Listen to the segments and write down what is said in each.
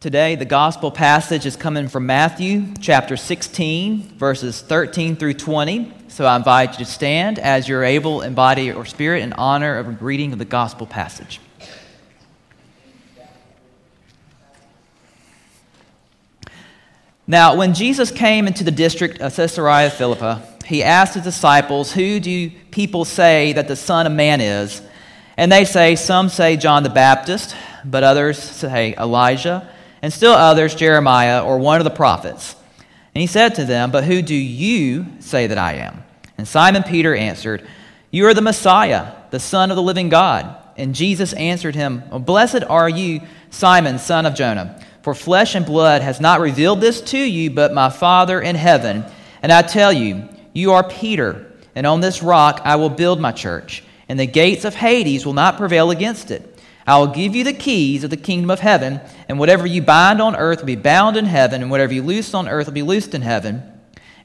Today, the gospel passage is coming from Matthew chapter 16, verses 13 through 20. So I invite you to stand as you're able in body or spirit in honor of a reading of the gospel passage. Now, when Jesus came into the district of Caesarea Philippi, he asked his disciples, Who do people say that the Son of Man is? And they say, Some say John the Baptist, but others say Elijah and still others Jeremiah or one of the prophets. And he said to them, But who do you say that I am? And Simon Peter answered, You are the Messiah, the Son of the living God. And Jesus answered him, Blessed are you, Simon, son of Jonah, for flesh and blood has not revealed this to you, but my Father in heaven. And I tell you, you are Peter, and on this rock I will build my church, and the gates of Hades will not prevail against it. I will give you the keys of the kingdom of heaven, and whatever you bind on earth will be bound in heaven, and whatever you loose on earth will be loosed in heaven.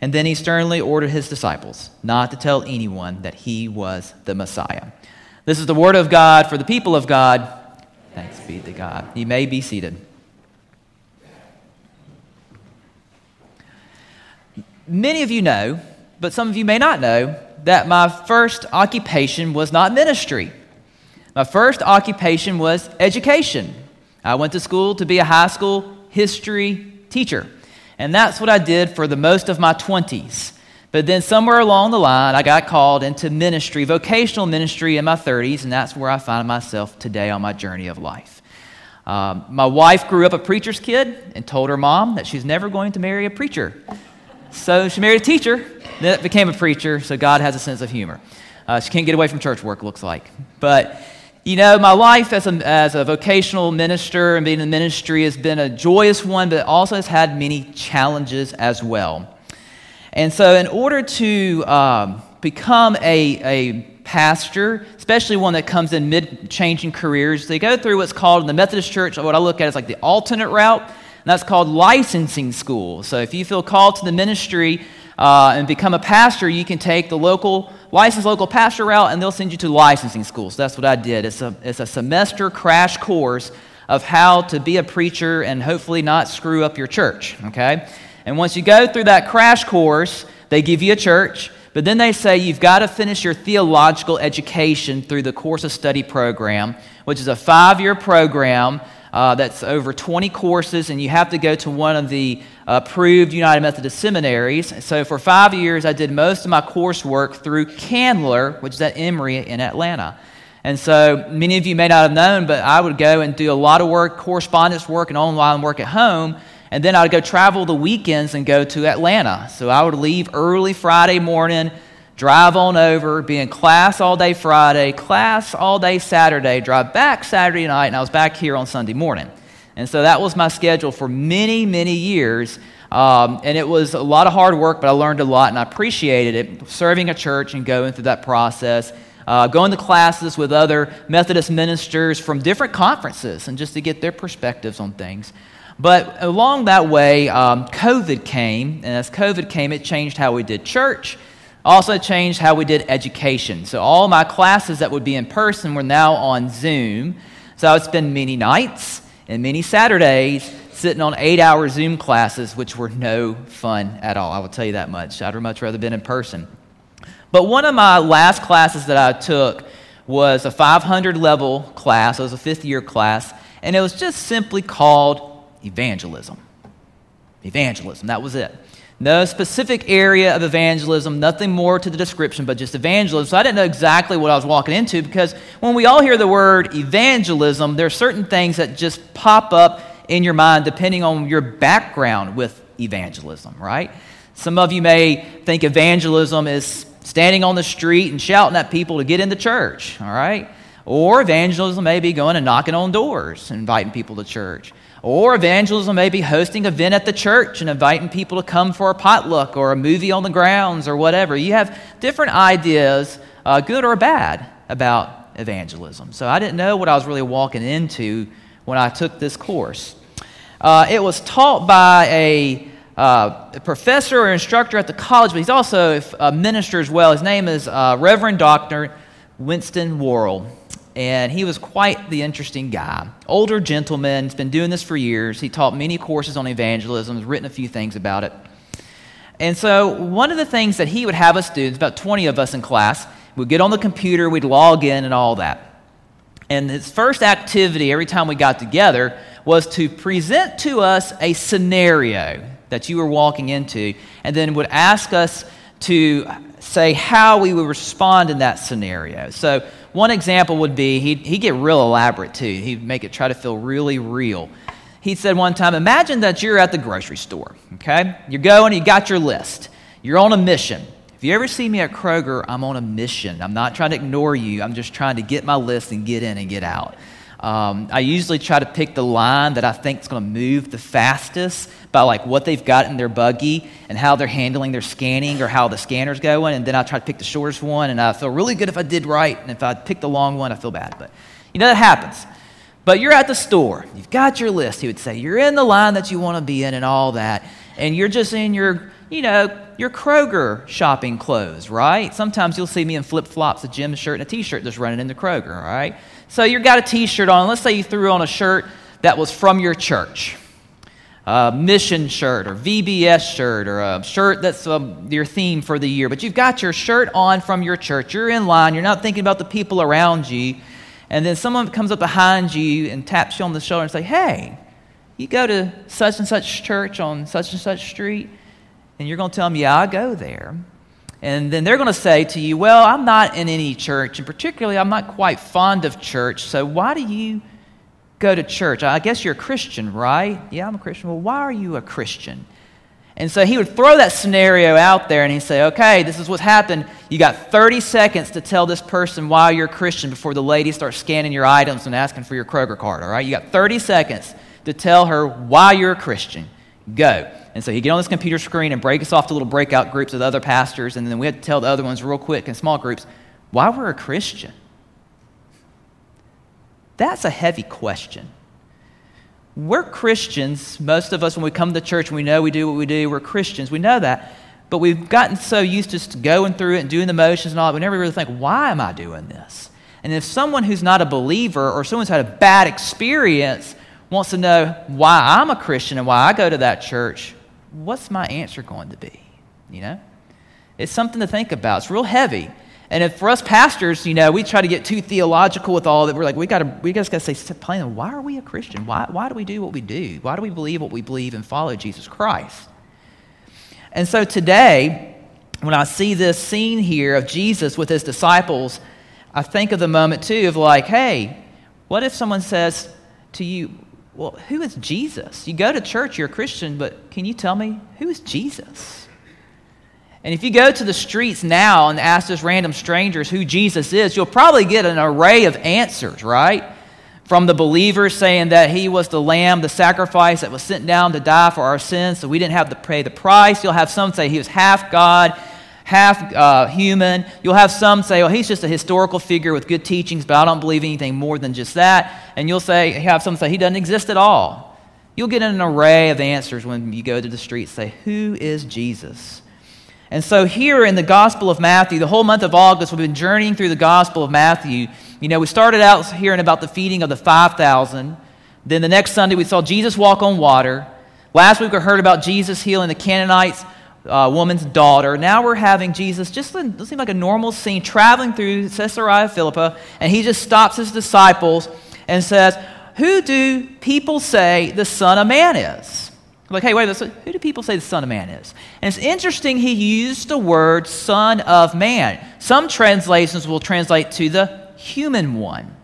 And then he sternly ordered his disciples not to tell anyone that he was the Messiah. This is the word of God for the people of God. Thanks be to God. You may be seated. Many of you know, but some of you may not know, that my first occupation was not ministry. My first occupation was education. I went to school to be a high school history teacher. And that's what I did for the most of my 20s. But then somewhere along the line, I got called into ministry, vocational ministry in my 30s, and that's where I find myself today on my journey of life. Um, my wife grew up a preacher's kid and told her mom that she's never going to marry a preacher. So she married a teacher, then became a preacher, so God has a sense of humor. Uh, she can't get away from church work, looks like. But you know, my life as a, as a vocational minister and being in ministry has been a joyous one, but also has had many challenges as well. And so, in order to um, become a, a pastor, especially one that comes in mid changing careers, they go through what's called in the Methodist Church, what I look at is like the alternate route, and that's called licensing school. So, if you feel called to the ministry, uh, and become a pastor, you can take the local licensed local pastor route, and they'll send you to licensing schools. That's what I did. It's a, it's a semester crash course of how to be a preacher and hopefully not screw up your church. Okay, and once you go through that crash course, they give you a church. But then they say you've got to finish your theological education through the course of study program, which is a five year program uh, that's over 20 courses, and you have to go to one of the approved United Methodist seminaries. So for five years, I did most of my coursework through Candler, which is at Emory in Atlanta. And so many of you may not have known, but I would go and do a lot of work, correspondence work, and online work at home. And then I would go travel the weekends and go to Atlanta. So I would leave early Friday morning drive on over, be in class all day Friday, class all day Saturday, drive back Saturday night, and I was back here on Sunday morning. And so that was my schedule for many, many years. Um, and it was a lot of hard work, but I learned a lot and I appreciated it, serving a church and going through that process. Uh, going to classes with other Methodist ministers from different conferences and just to get their perspectives on things. But along that way, um, COVID came, and as COVID came, it changed how we did church. Also changed how we did education. So all my classes that would be in person were now on Zoom. So I would spend many nights and many Saturdays sitting on eight hour Zoom classes, which were no fun at all. I will tell you that much. I'd much rather been in person. But one of my last classes that I took was a 500 level class. It was a fifth year class, and it was just simply called evangelism. Evangelism, that was it. No specific area of evangelism, nothing more to the description, but just evangelism. So I didn't know exactly what I was walking into because when we all hear the word evangelism, there are certain things that just pop up in your mind depending on your background with evangelism, right? Some of you may think evangelism is standing on the street and shouting at people to get into church, all right? Or evangelism may be going and knocking on doors and inviting people to church. Or evangelism may be hosting an event at the church and inviting people to come for a potluck or a movie on the grounds or whatever. You have different ideas, uh, good or bad, about evangelism. So I didn't know what I was really walking into when I took this course. Uh, it was taught by a, uh, a, professor or instructor at the college, but he's also a minister as well. His name is uh, Reverend Dr. Winston Worrell. And he was quite the interesting guy. Older gentleman, he's been doing this for years. He taught many courses on evangelism, has written a few things about it. And so, one of the things that he would have us do, about 20 of us in class, we'd get on the computer, we'd log in, and all that. And his first activity every time we got together was to present to us a scenario that you were walking into, and then would ask us to say how we would respond in that scenario. So, one example would be he'd, he'd get real elaborate too. He'd make it try to feel really real he said one time, Imagine that you're at the grocery store, okay? You're going, you got your list. You're on a mission. If you ever see me at Kroger, I'm on a mission. I'm not trying to ignore you, I'm just trying to get my list and get in and get out. Um, I usually try to pick the line that I think is going to move the fastest by like what they've got in their buggy and how they're handling their scanning or how the scanner's going. And then I try to pick the shortest one, and I feel really good if I did right. And if I pick the long one, I feel bad. But you know that happens. But you're at the store. You've got your list, he would say. You're in the line that you want to be in and all that. And you're just in your, you know, your Kroger shopping clothes, right? Sometimes you'll see me in flip flops, a gym shirt, and a t shirt just running into Kroger, all right? So you've got a t shirt on. Let's say you threw on a shirt that was from your church. A mission shirt or VBS shirt or a shirt that's um, your theme for the year. But you've got your shirt on from your church. You're in line. You're not thinking about the people around you and then someone comes up behind you and taps you on the shoulder and say, "Hey, you go to such and such church on such and such street?" And you're going to tell them, "Yeah, I go there." And then they're going to say to you, "Well, I'm not in any church, and particularly I'm not quite fond of church. So why do you go to church? I guess you're a Christian, right? Yeah, I'm a Christian. Well, why are you a Christian?" And so he would throw that scenario out there and he'd say, okay, this is what's happened. You got 30 seconds to tell this person why you're a Christian before the lady starts scanning your items and asking for your Kroger card, all right? You got 30 seconds to tell her why you're a Christian. Go. And so he'd get on this computer screen and break us off to little breakout groups with other pastors, and then we had to tell the other ones real quick in small groups why we're a Christian. That's a heavy question. We're Christians. Most of us, when we come to church, we know we do what we do. We're Christians. We know that. But we've gotten so used to just going through it and doing the motions and all that, we never really think, why am I doing this? And if someone who's not a believer or someone's had a bad experience wants to know why I'm a Christian and why I go to that church, what's my answer going to be? You know? It's something to think about. It's real heavy. And for us pastors, you know, we try to get too theological with all that, we're like, we got to, we just got to say plain, why are we a Christian? Why, why do we do what we do? Why do we believe what we believe and follow Jesus Christ? And so today, when I see this scene here of Jesus with his disciples, I think of the moment too of like, hey, what if someone says to you, well, who is Jesus? You go to church, you're a Christian, but can you tell me who is Jesus? And if you go to the streets now and ask just random strangers who Jesus is, you'll probably get an array of answers, right? From the believers saying that he was the lamb, the sacrifice that was sent down to die for our sins, so we didn't have to pay the price. You'll have some say he was half God, half uh, human. You'll have some say, well, he's just a historical figure with good teachings, but I don't believe anything more than just that. And you'll say, have some say he doesn't exist at all. You'll get an array of answers when you go to the streets, and say, who is Jesus? And so, here in the Gospel of Matthew, the whole month of August, we've been journeying through the Gospel of Matthew. You know, we started out hearing about the feeding of the 5,000. Then the next Sunday, we saw Jesus walk on water. Last week, we heard about Jesus healing the Canaanite uh, woman's daughter. Now we're having Jesus just it seems like a normal scene traveling through Caesarea Philippi, and he just stops his disciples and says, Who do people say the Son of Man is? Like, hey, wait, a minute, who do people say the Son of Man is? And it's interesting he used the word Son of Man. Some translations will translate to the human one.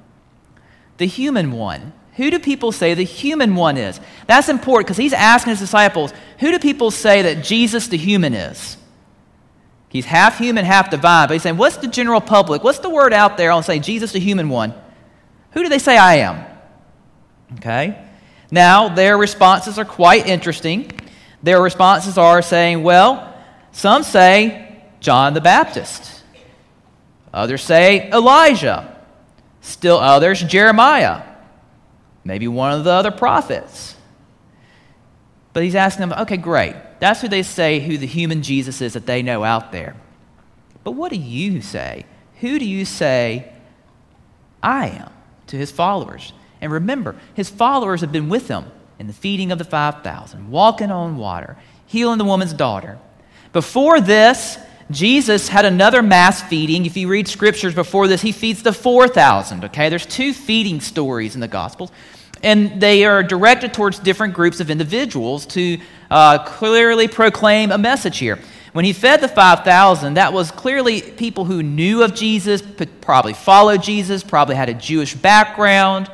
The human one. Who do people say the human one is? That's important because he's asking his disciples, who do people say that Jesus the human is? He's half human, half divine. But he's saying, what's the general public? What's the word out there on saying Jesus the human one? Who do they say I am? Okay? Now, their responses are quite interesting. Their responses are saying, well, some say John the Baptist, others say Elijah, still others Jeremiah, maybe one of the other prophets. But he's asking them, okay, great. That's who they say who the human Jesus is that they know out there. But what do you say? Who do you say I am to his followers. And remember, his followers have been with him in the feeding of the 5,000, walking on water, healing the woman's daughter. Before this, Jesus had another mass feeding. If you read scriptures before this, he feeds the 4,000, okay? There's two feeding stories in the Gospels, and they are directed towards different groups of individuals to uh, clearly proclaim a message here. When he fed the 5,000, that was clearly people who knew of Jesus, probably followed Jesus, probably had a Jewish background.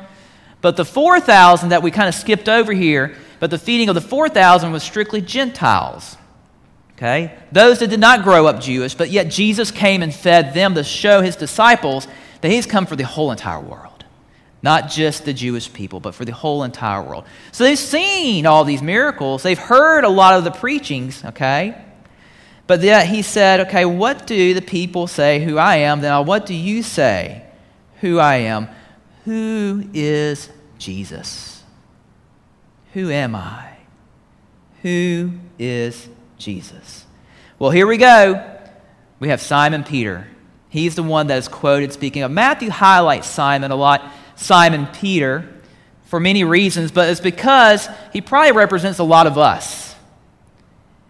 But the 4,000 that we kind of skipped over here, but the feeding of the 4,000 was strictly Gentiles. Okay? Those that did not grow up Jewish, but yet Jesus came and fed them to show his disciples that he's come for the whole entire world. Not just the Jewish people, but for the whole entire world. So they've seen all these miracles. They've heard a lot of the preachings, okay? But yet he said, okay, what do the people say who I am? Now, what do you say who I am? Who is Jesus? Who am I? Who is Jesus. Well, here we go. We have Simon Peter. He's the one that is quoted speaking of. Matthew highlights Simon a lot, Simon Peter, for many reasons, but it's because he probably represents a lot of us.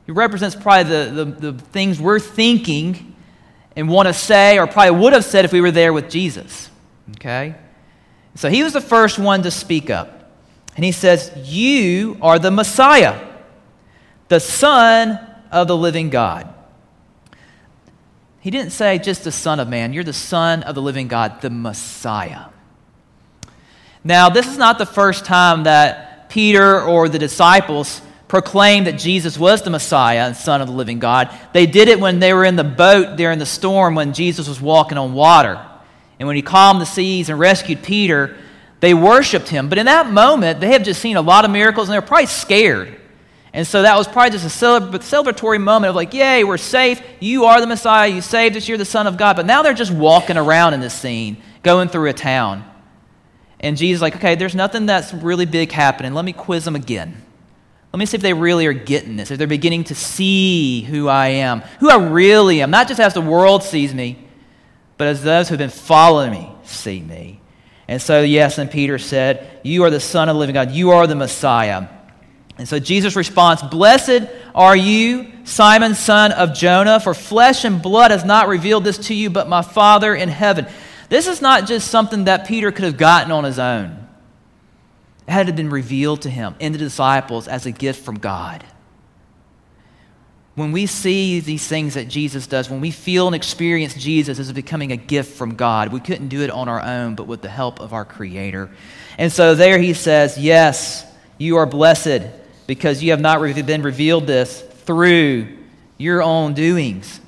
He represents probably the, the, the things we're thinking and want to say, or probably would have said if we were there with Jesus. Okay? So he was the first one to speak up. And he says, You are the Messiah the Son of the living God. He didn't say just the Son of Man, you're the Son of the living God, the Messiah. Now, this is not the first time that Peter or the disciples proclaimed that Jesus was the Messiah and Son of the living God. They did it when they were in the boat during the storm when Jesus was walking on water. And when he calmed the seas and rescued Peter, they worshiped him. But in that moment, they have just seen a lot of miracles and they're probably scared. And so that was probably just a celebratory moment of like, yay, we're safe. You are the Messiah. You saved us. You're the Son of God. But now they're just walking around in this scene, going through a town. And Jesus is like, okay, there's nothing that's really big happening. Let me quiz them again. Let me see if they really are getting this, if they're beginning to see who I am, who I really am, not just as the world sees me, but as those who have been following me see me. And so, yes, and Peter said, You are the Son of the living God. You are the Messiah. And so Jesus responds, Blessed are you, Simon, son of Jonah, for flesh and blood has not revealed this to you, but my Father in heaven. This is not just something that Peter could have gotten on his own. It had been revealed to him and the disciples as a gift from God. When we see these things that Jesus does, when we feel and experience Jesus as becoming a gift from God, we couldn't do it on our own, but with the help of our Creator. And so there he says, Yes, you are blessed because you have not been revealed this through your own doings,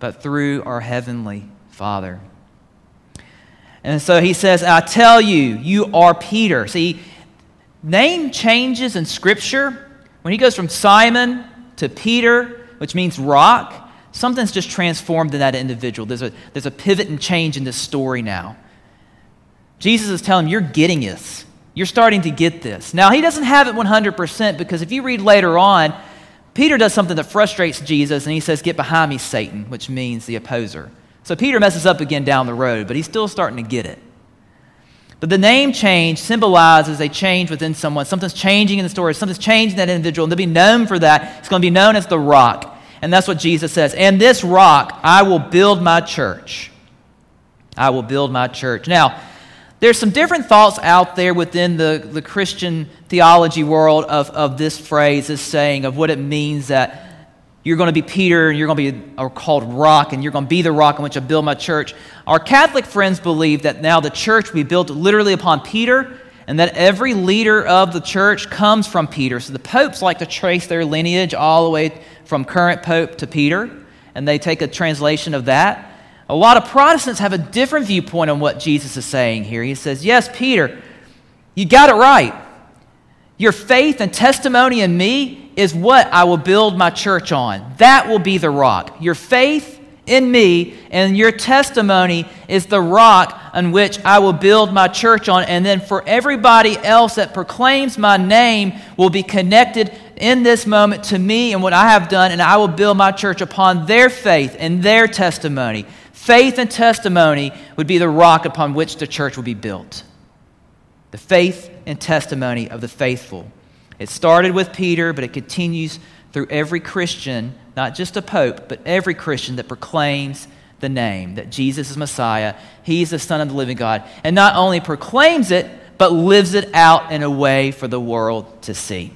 but through our heavenly Father. And so he says, I tell you, you are Peter. See, name changes in Scripture. When he goes from Simon to Peter, which means rock, something's just transformed in that individual. There's a, there's a pivot and change in this story now. Jesus is telling him, You're getting this. You're starting to get this. Now, he doesn't have it 100% because if you read later on, Peter does something that frustrates Jesus and he says, Get behind me, Satan, which means the opposer. So Peter messes up again down the road, but he's still starting to get it. But the name change symbolizes a change within someone. Something's changing in the story, something's changing that individual, and to be known for that, it's going to be known as the rock. And that's what Jesus says. And this rock, I will build my church. I will build my church. Now, there's some different thoughts out there within the, the Christian theology world of, of this phrase, this saying, of what it means that you're going to be Peter and you're going to be called rock and you're going to be the rock on which I build my church. Our Catholic friends believe that now the church will be built literally upon Peter and that every leader of the church comes from Peter. So the popes like to trace their lineage all the way from current pope to Peter, and they take a translation of that. A lot of Protestants have a different viewpoint on what Jesus is saying here. He says, Yes, Peter, you got it right. Your faith and testimony in me is what I will build my church on. That will be the rock. Your faith in me and your testimony is the rock on which I will build my church on. And then for everybody else that proclaims my name will be connected in this moment to me and what I have done, and I will build my church upon their faith and their testimony Faith and testimony would be the rock upon which the church would be built. The faith and testimony of the faithful. It started with Peter, but it continues through every Christian, not just a pope, but every Christian that proclaims the name that Jesus is Messiah. He's the Son of the living God. And not only proclaims it, but lives it out in a way for the world to see.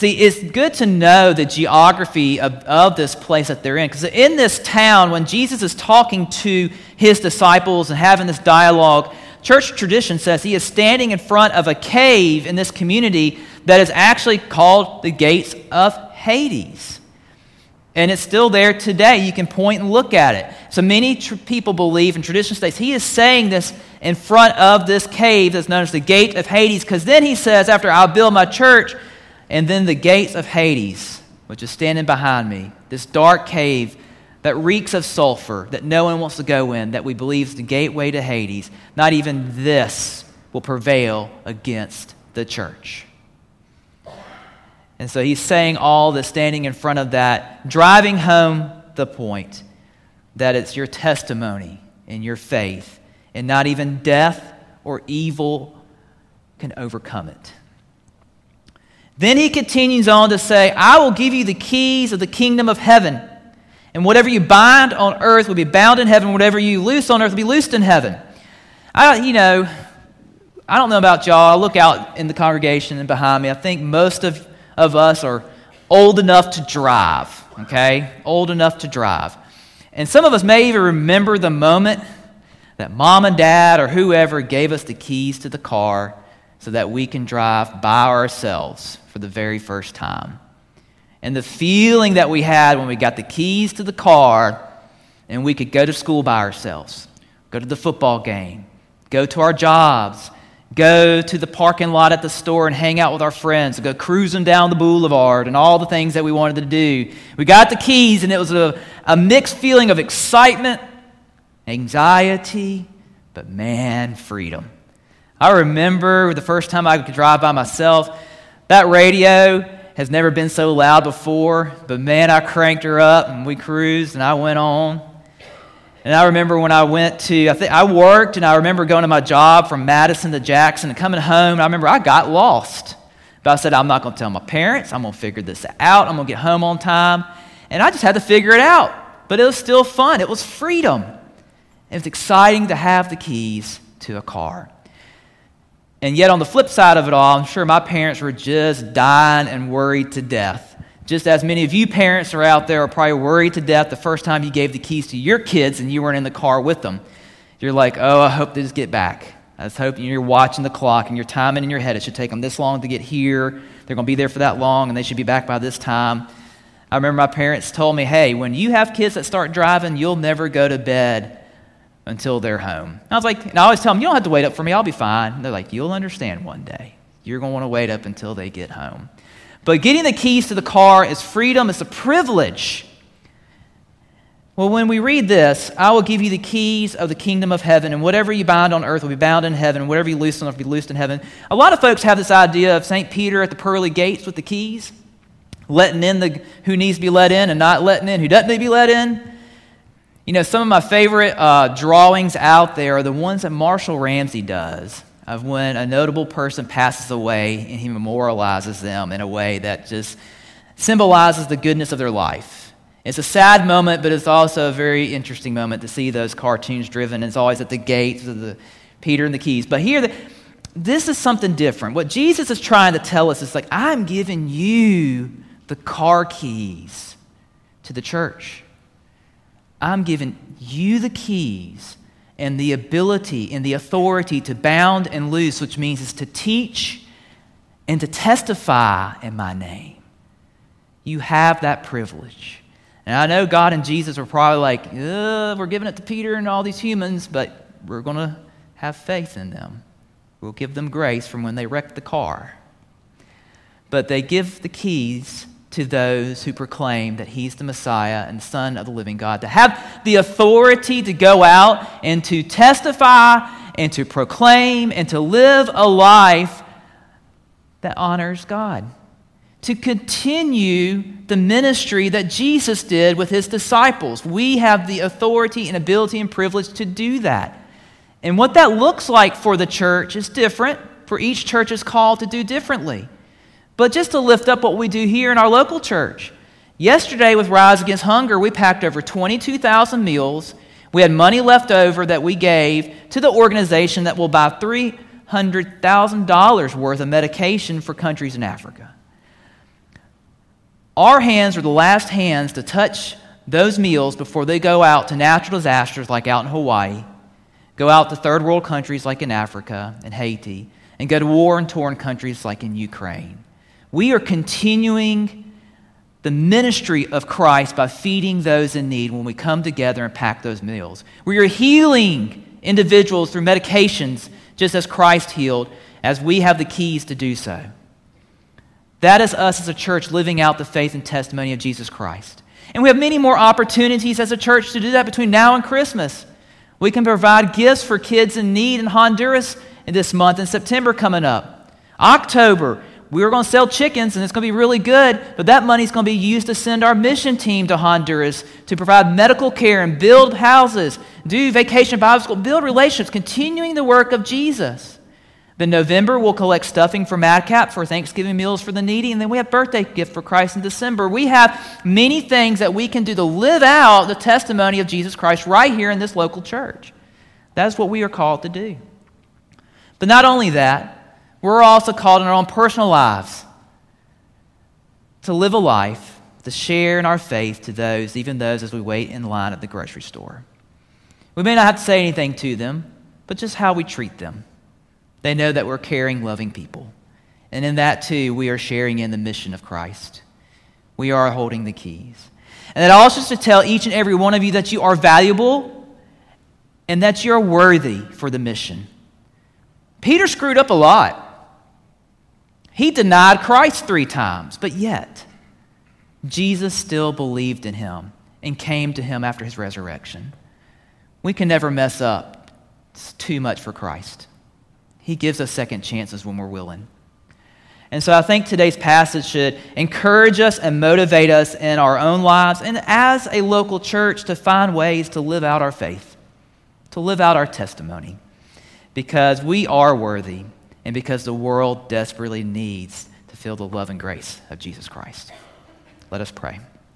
See, it's good to know the geography of, of this place that they're in. Because in this town, when Jesus is talking to his disciples and having this dialogue, church tradition says he is standing in front of a cave in this community that is actually called the gates of Hades. And it's still there today. You can point and look at it. So many tr- people believe, and tradition states, he is saying this in front of this cave that's known as the gate of Hades, because then he says, after I'll build my church, and then the gates of Hades, which is standing behind me, this dark cave that reeks of sulfur that no one wants to go in, that we believe is the gateway to Hades, not even this will prevail against the church. And so he's saying all this, standing in front of that, driving home the point that it's your testimony and your faith, and not even death or evil can overcome it. Then he continues on to say, I will give you the keys of the kingdom of heaven. And whatever you bind on earth will be bound in heaven. Whatever you loose on earth will be loosed in heaven. I, you know, I don't know about y'all. I look out in the congregation and behind me. I think most of, of us are old enough to drive, okay? Old enough to drive. And some of us may even remember the moment that mom and dad or whoever gave us the keys to the car so that we can drive by ourselves for the very first time. And the feeling that we had when we got the keys to the car and we could go to school by ourselves, go to the football game, go to our jobs, go to the parking lot at the store and hang out with our friends, go cruising down the boulevard and all the things that we wanted to do. We got the keys and it was a, a mixed feeling of excitement, anxiety, but man, freedom. I remember the first time I could drive by myself that radio has never been so loud before, but man, I cranked her up and we cruised and I went on. And I remember when I went to, I think I worked and I remember going to my job from Madison to Jackson and coming home. And I remember I got lost. But I said, I'm not going to tell my parents. I'm going to figure this out. I'm going to get home on time. And I just had to figure it out. But it was still fun. It was freedom. It was exciting to have the keys to a car. And yet, on the flip side of it all, I'm sure my parents were just dying and worried to death. Just as many of you parents are out there are probably worried to death the first time you gave the keys to your kids and you weren't in the car with them. You're like, oh, I hope they just get back. I was hoping you're watching the clock and you're timing in your head. It should take them this long to get here. They're going to be there for that long and they should be back by this time. I remember my parents told me, hey, when you have kids that start driving, you'll never go to bed until they're home. I was like, and I always tell them, you don't have to wait up for me, I'll be fine. And they're like, you'll understand one day. You're going to want to wait up until they get home. But getting the keys to the car is freedom, it's a privilege. Well, when we read this, I will give you the keys of the kingdom of heaven, and whatever you bind on earth will be bound in heaven, and whatever you loose on earth will be loosed in heaven. A lot of folks have this idea of St. Peter at the pearly gates with the keys, letting in the who needs to be let in and not letting in who doesn't need to be let in. You know, some of my favorite uh, drawings out there are the ones that Marshall Ramsey does of when a notable person passes away and he memorializes them in a way that just symbolizes the goodness of their life. It's a sad moment, but it's also a very interesting moment to see those cartoons driven. It's always at the gates of the Peter and the keys. But here, the, this is something different. What Jesus is trying to tell us is like, I'm giving you the car keys to the church. I'm giving you the keys and the ability and the authority to bound and loose, which means is to teach and to testify in my name. You have that privilege. And I know God and Jesus were probably like, we're giving it to Peter and all these humans, but we're going to have faith in them. We'll give them grace from when they wrecked the car. But they give the keys to those who proclaim that he's the Messiah and Son of the living God, to have the authority to go out and to testify and to proclaim and to live a life that honors God, to continue the ministry that Jesus did with his disciples. We have the authority and ability and privilege to do that. And what that looks like for the church is different, for each church is called to do differently. But just to lift up what we do here in our local church. Yesterday, with Rise Against Hunger, we packed over 22,000 meals. We had money left over that we gave to the organization that will buy $300,000 worth of medication for countries in Africa. Our hands are the last hands to touch those meals before they go out to natural disasters like out in Hawaii, go out to third world countries like in Africa and Haiti, and go to war and torn countries like in Ukraine. We are continuing the ministry of Christ by feeding those in need when we come together and pack those meals. We are healing individuals through medications just as Christ healed, as we have the keys to do so. That is us as a church living out the faith and testimony of Jesus Christ. And we have many more opportunities as a church to do that between now and Christmas. We can provide gifts for kids in need in Honduras in this month and September coming up. October, we are going to sell chickens and it's going to be really good, but that money is going to be used to send our mission team to Honduras to provide medical care and build houses, do vacation Bible school, build relationships, continuing the work of Jesus. Then November, we'll collect stuffing for Madcap for Thanksgiving meals for the needy. And then we have birthday gift for Christ in December. We have many things that we can do to live out the testimony of Jesus Christ right here in this local church. That's what we are called to do. But not only that, we're also called in our own personal lives to live a life, to share in our faith to those, even those as we wait in line at the grocery store. We may not have to say anything to them, but just how we treat them. They know that we're caring, loving people. And in that, too, we are sharing in the mission of Christ. We are holding the keys. And that also is to tell each and every one of you that you are valuable and that you're worthy for the mission. Peter screwed up a lot. He denied Christ three times, but yet, Jesus still believed in him and came to him after his resurrection. We can never mess up. It's too much for Christ. He gives us second chances when we're willing. And so I think today's passage should encourage us and motivate us in our own lives and as a local church to find ways to live out our faith, to live out our testimony, because we are worthy and because the world desperately needs to feel the love and grace of Jesus Christ. Let us pray.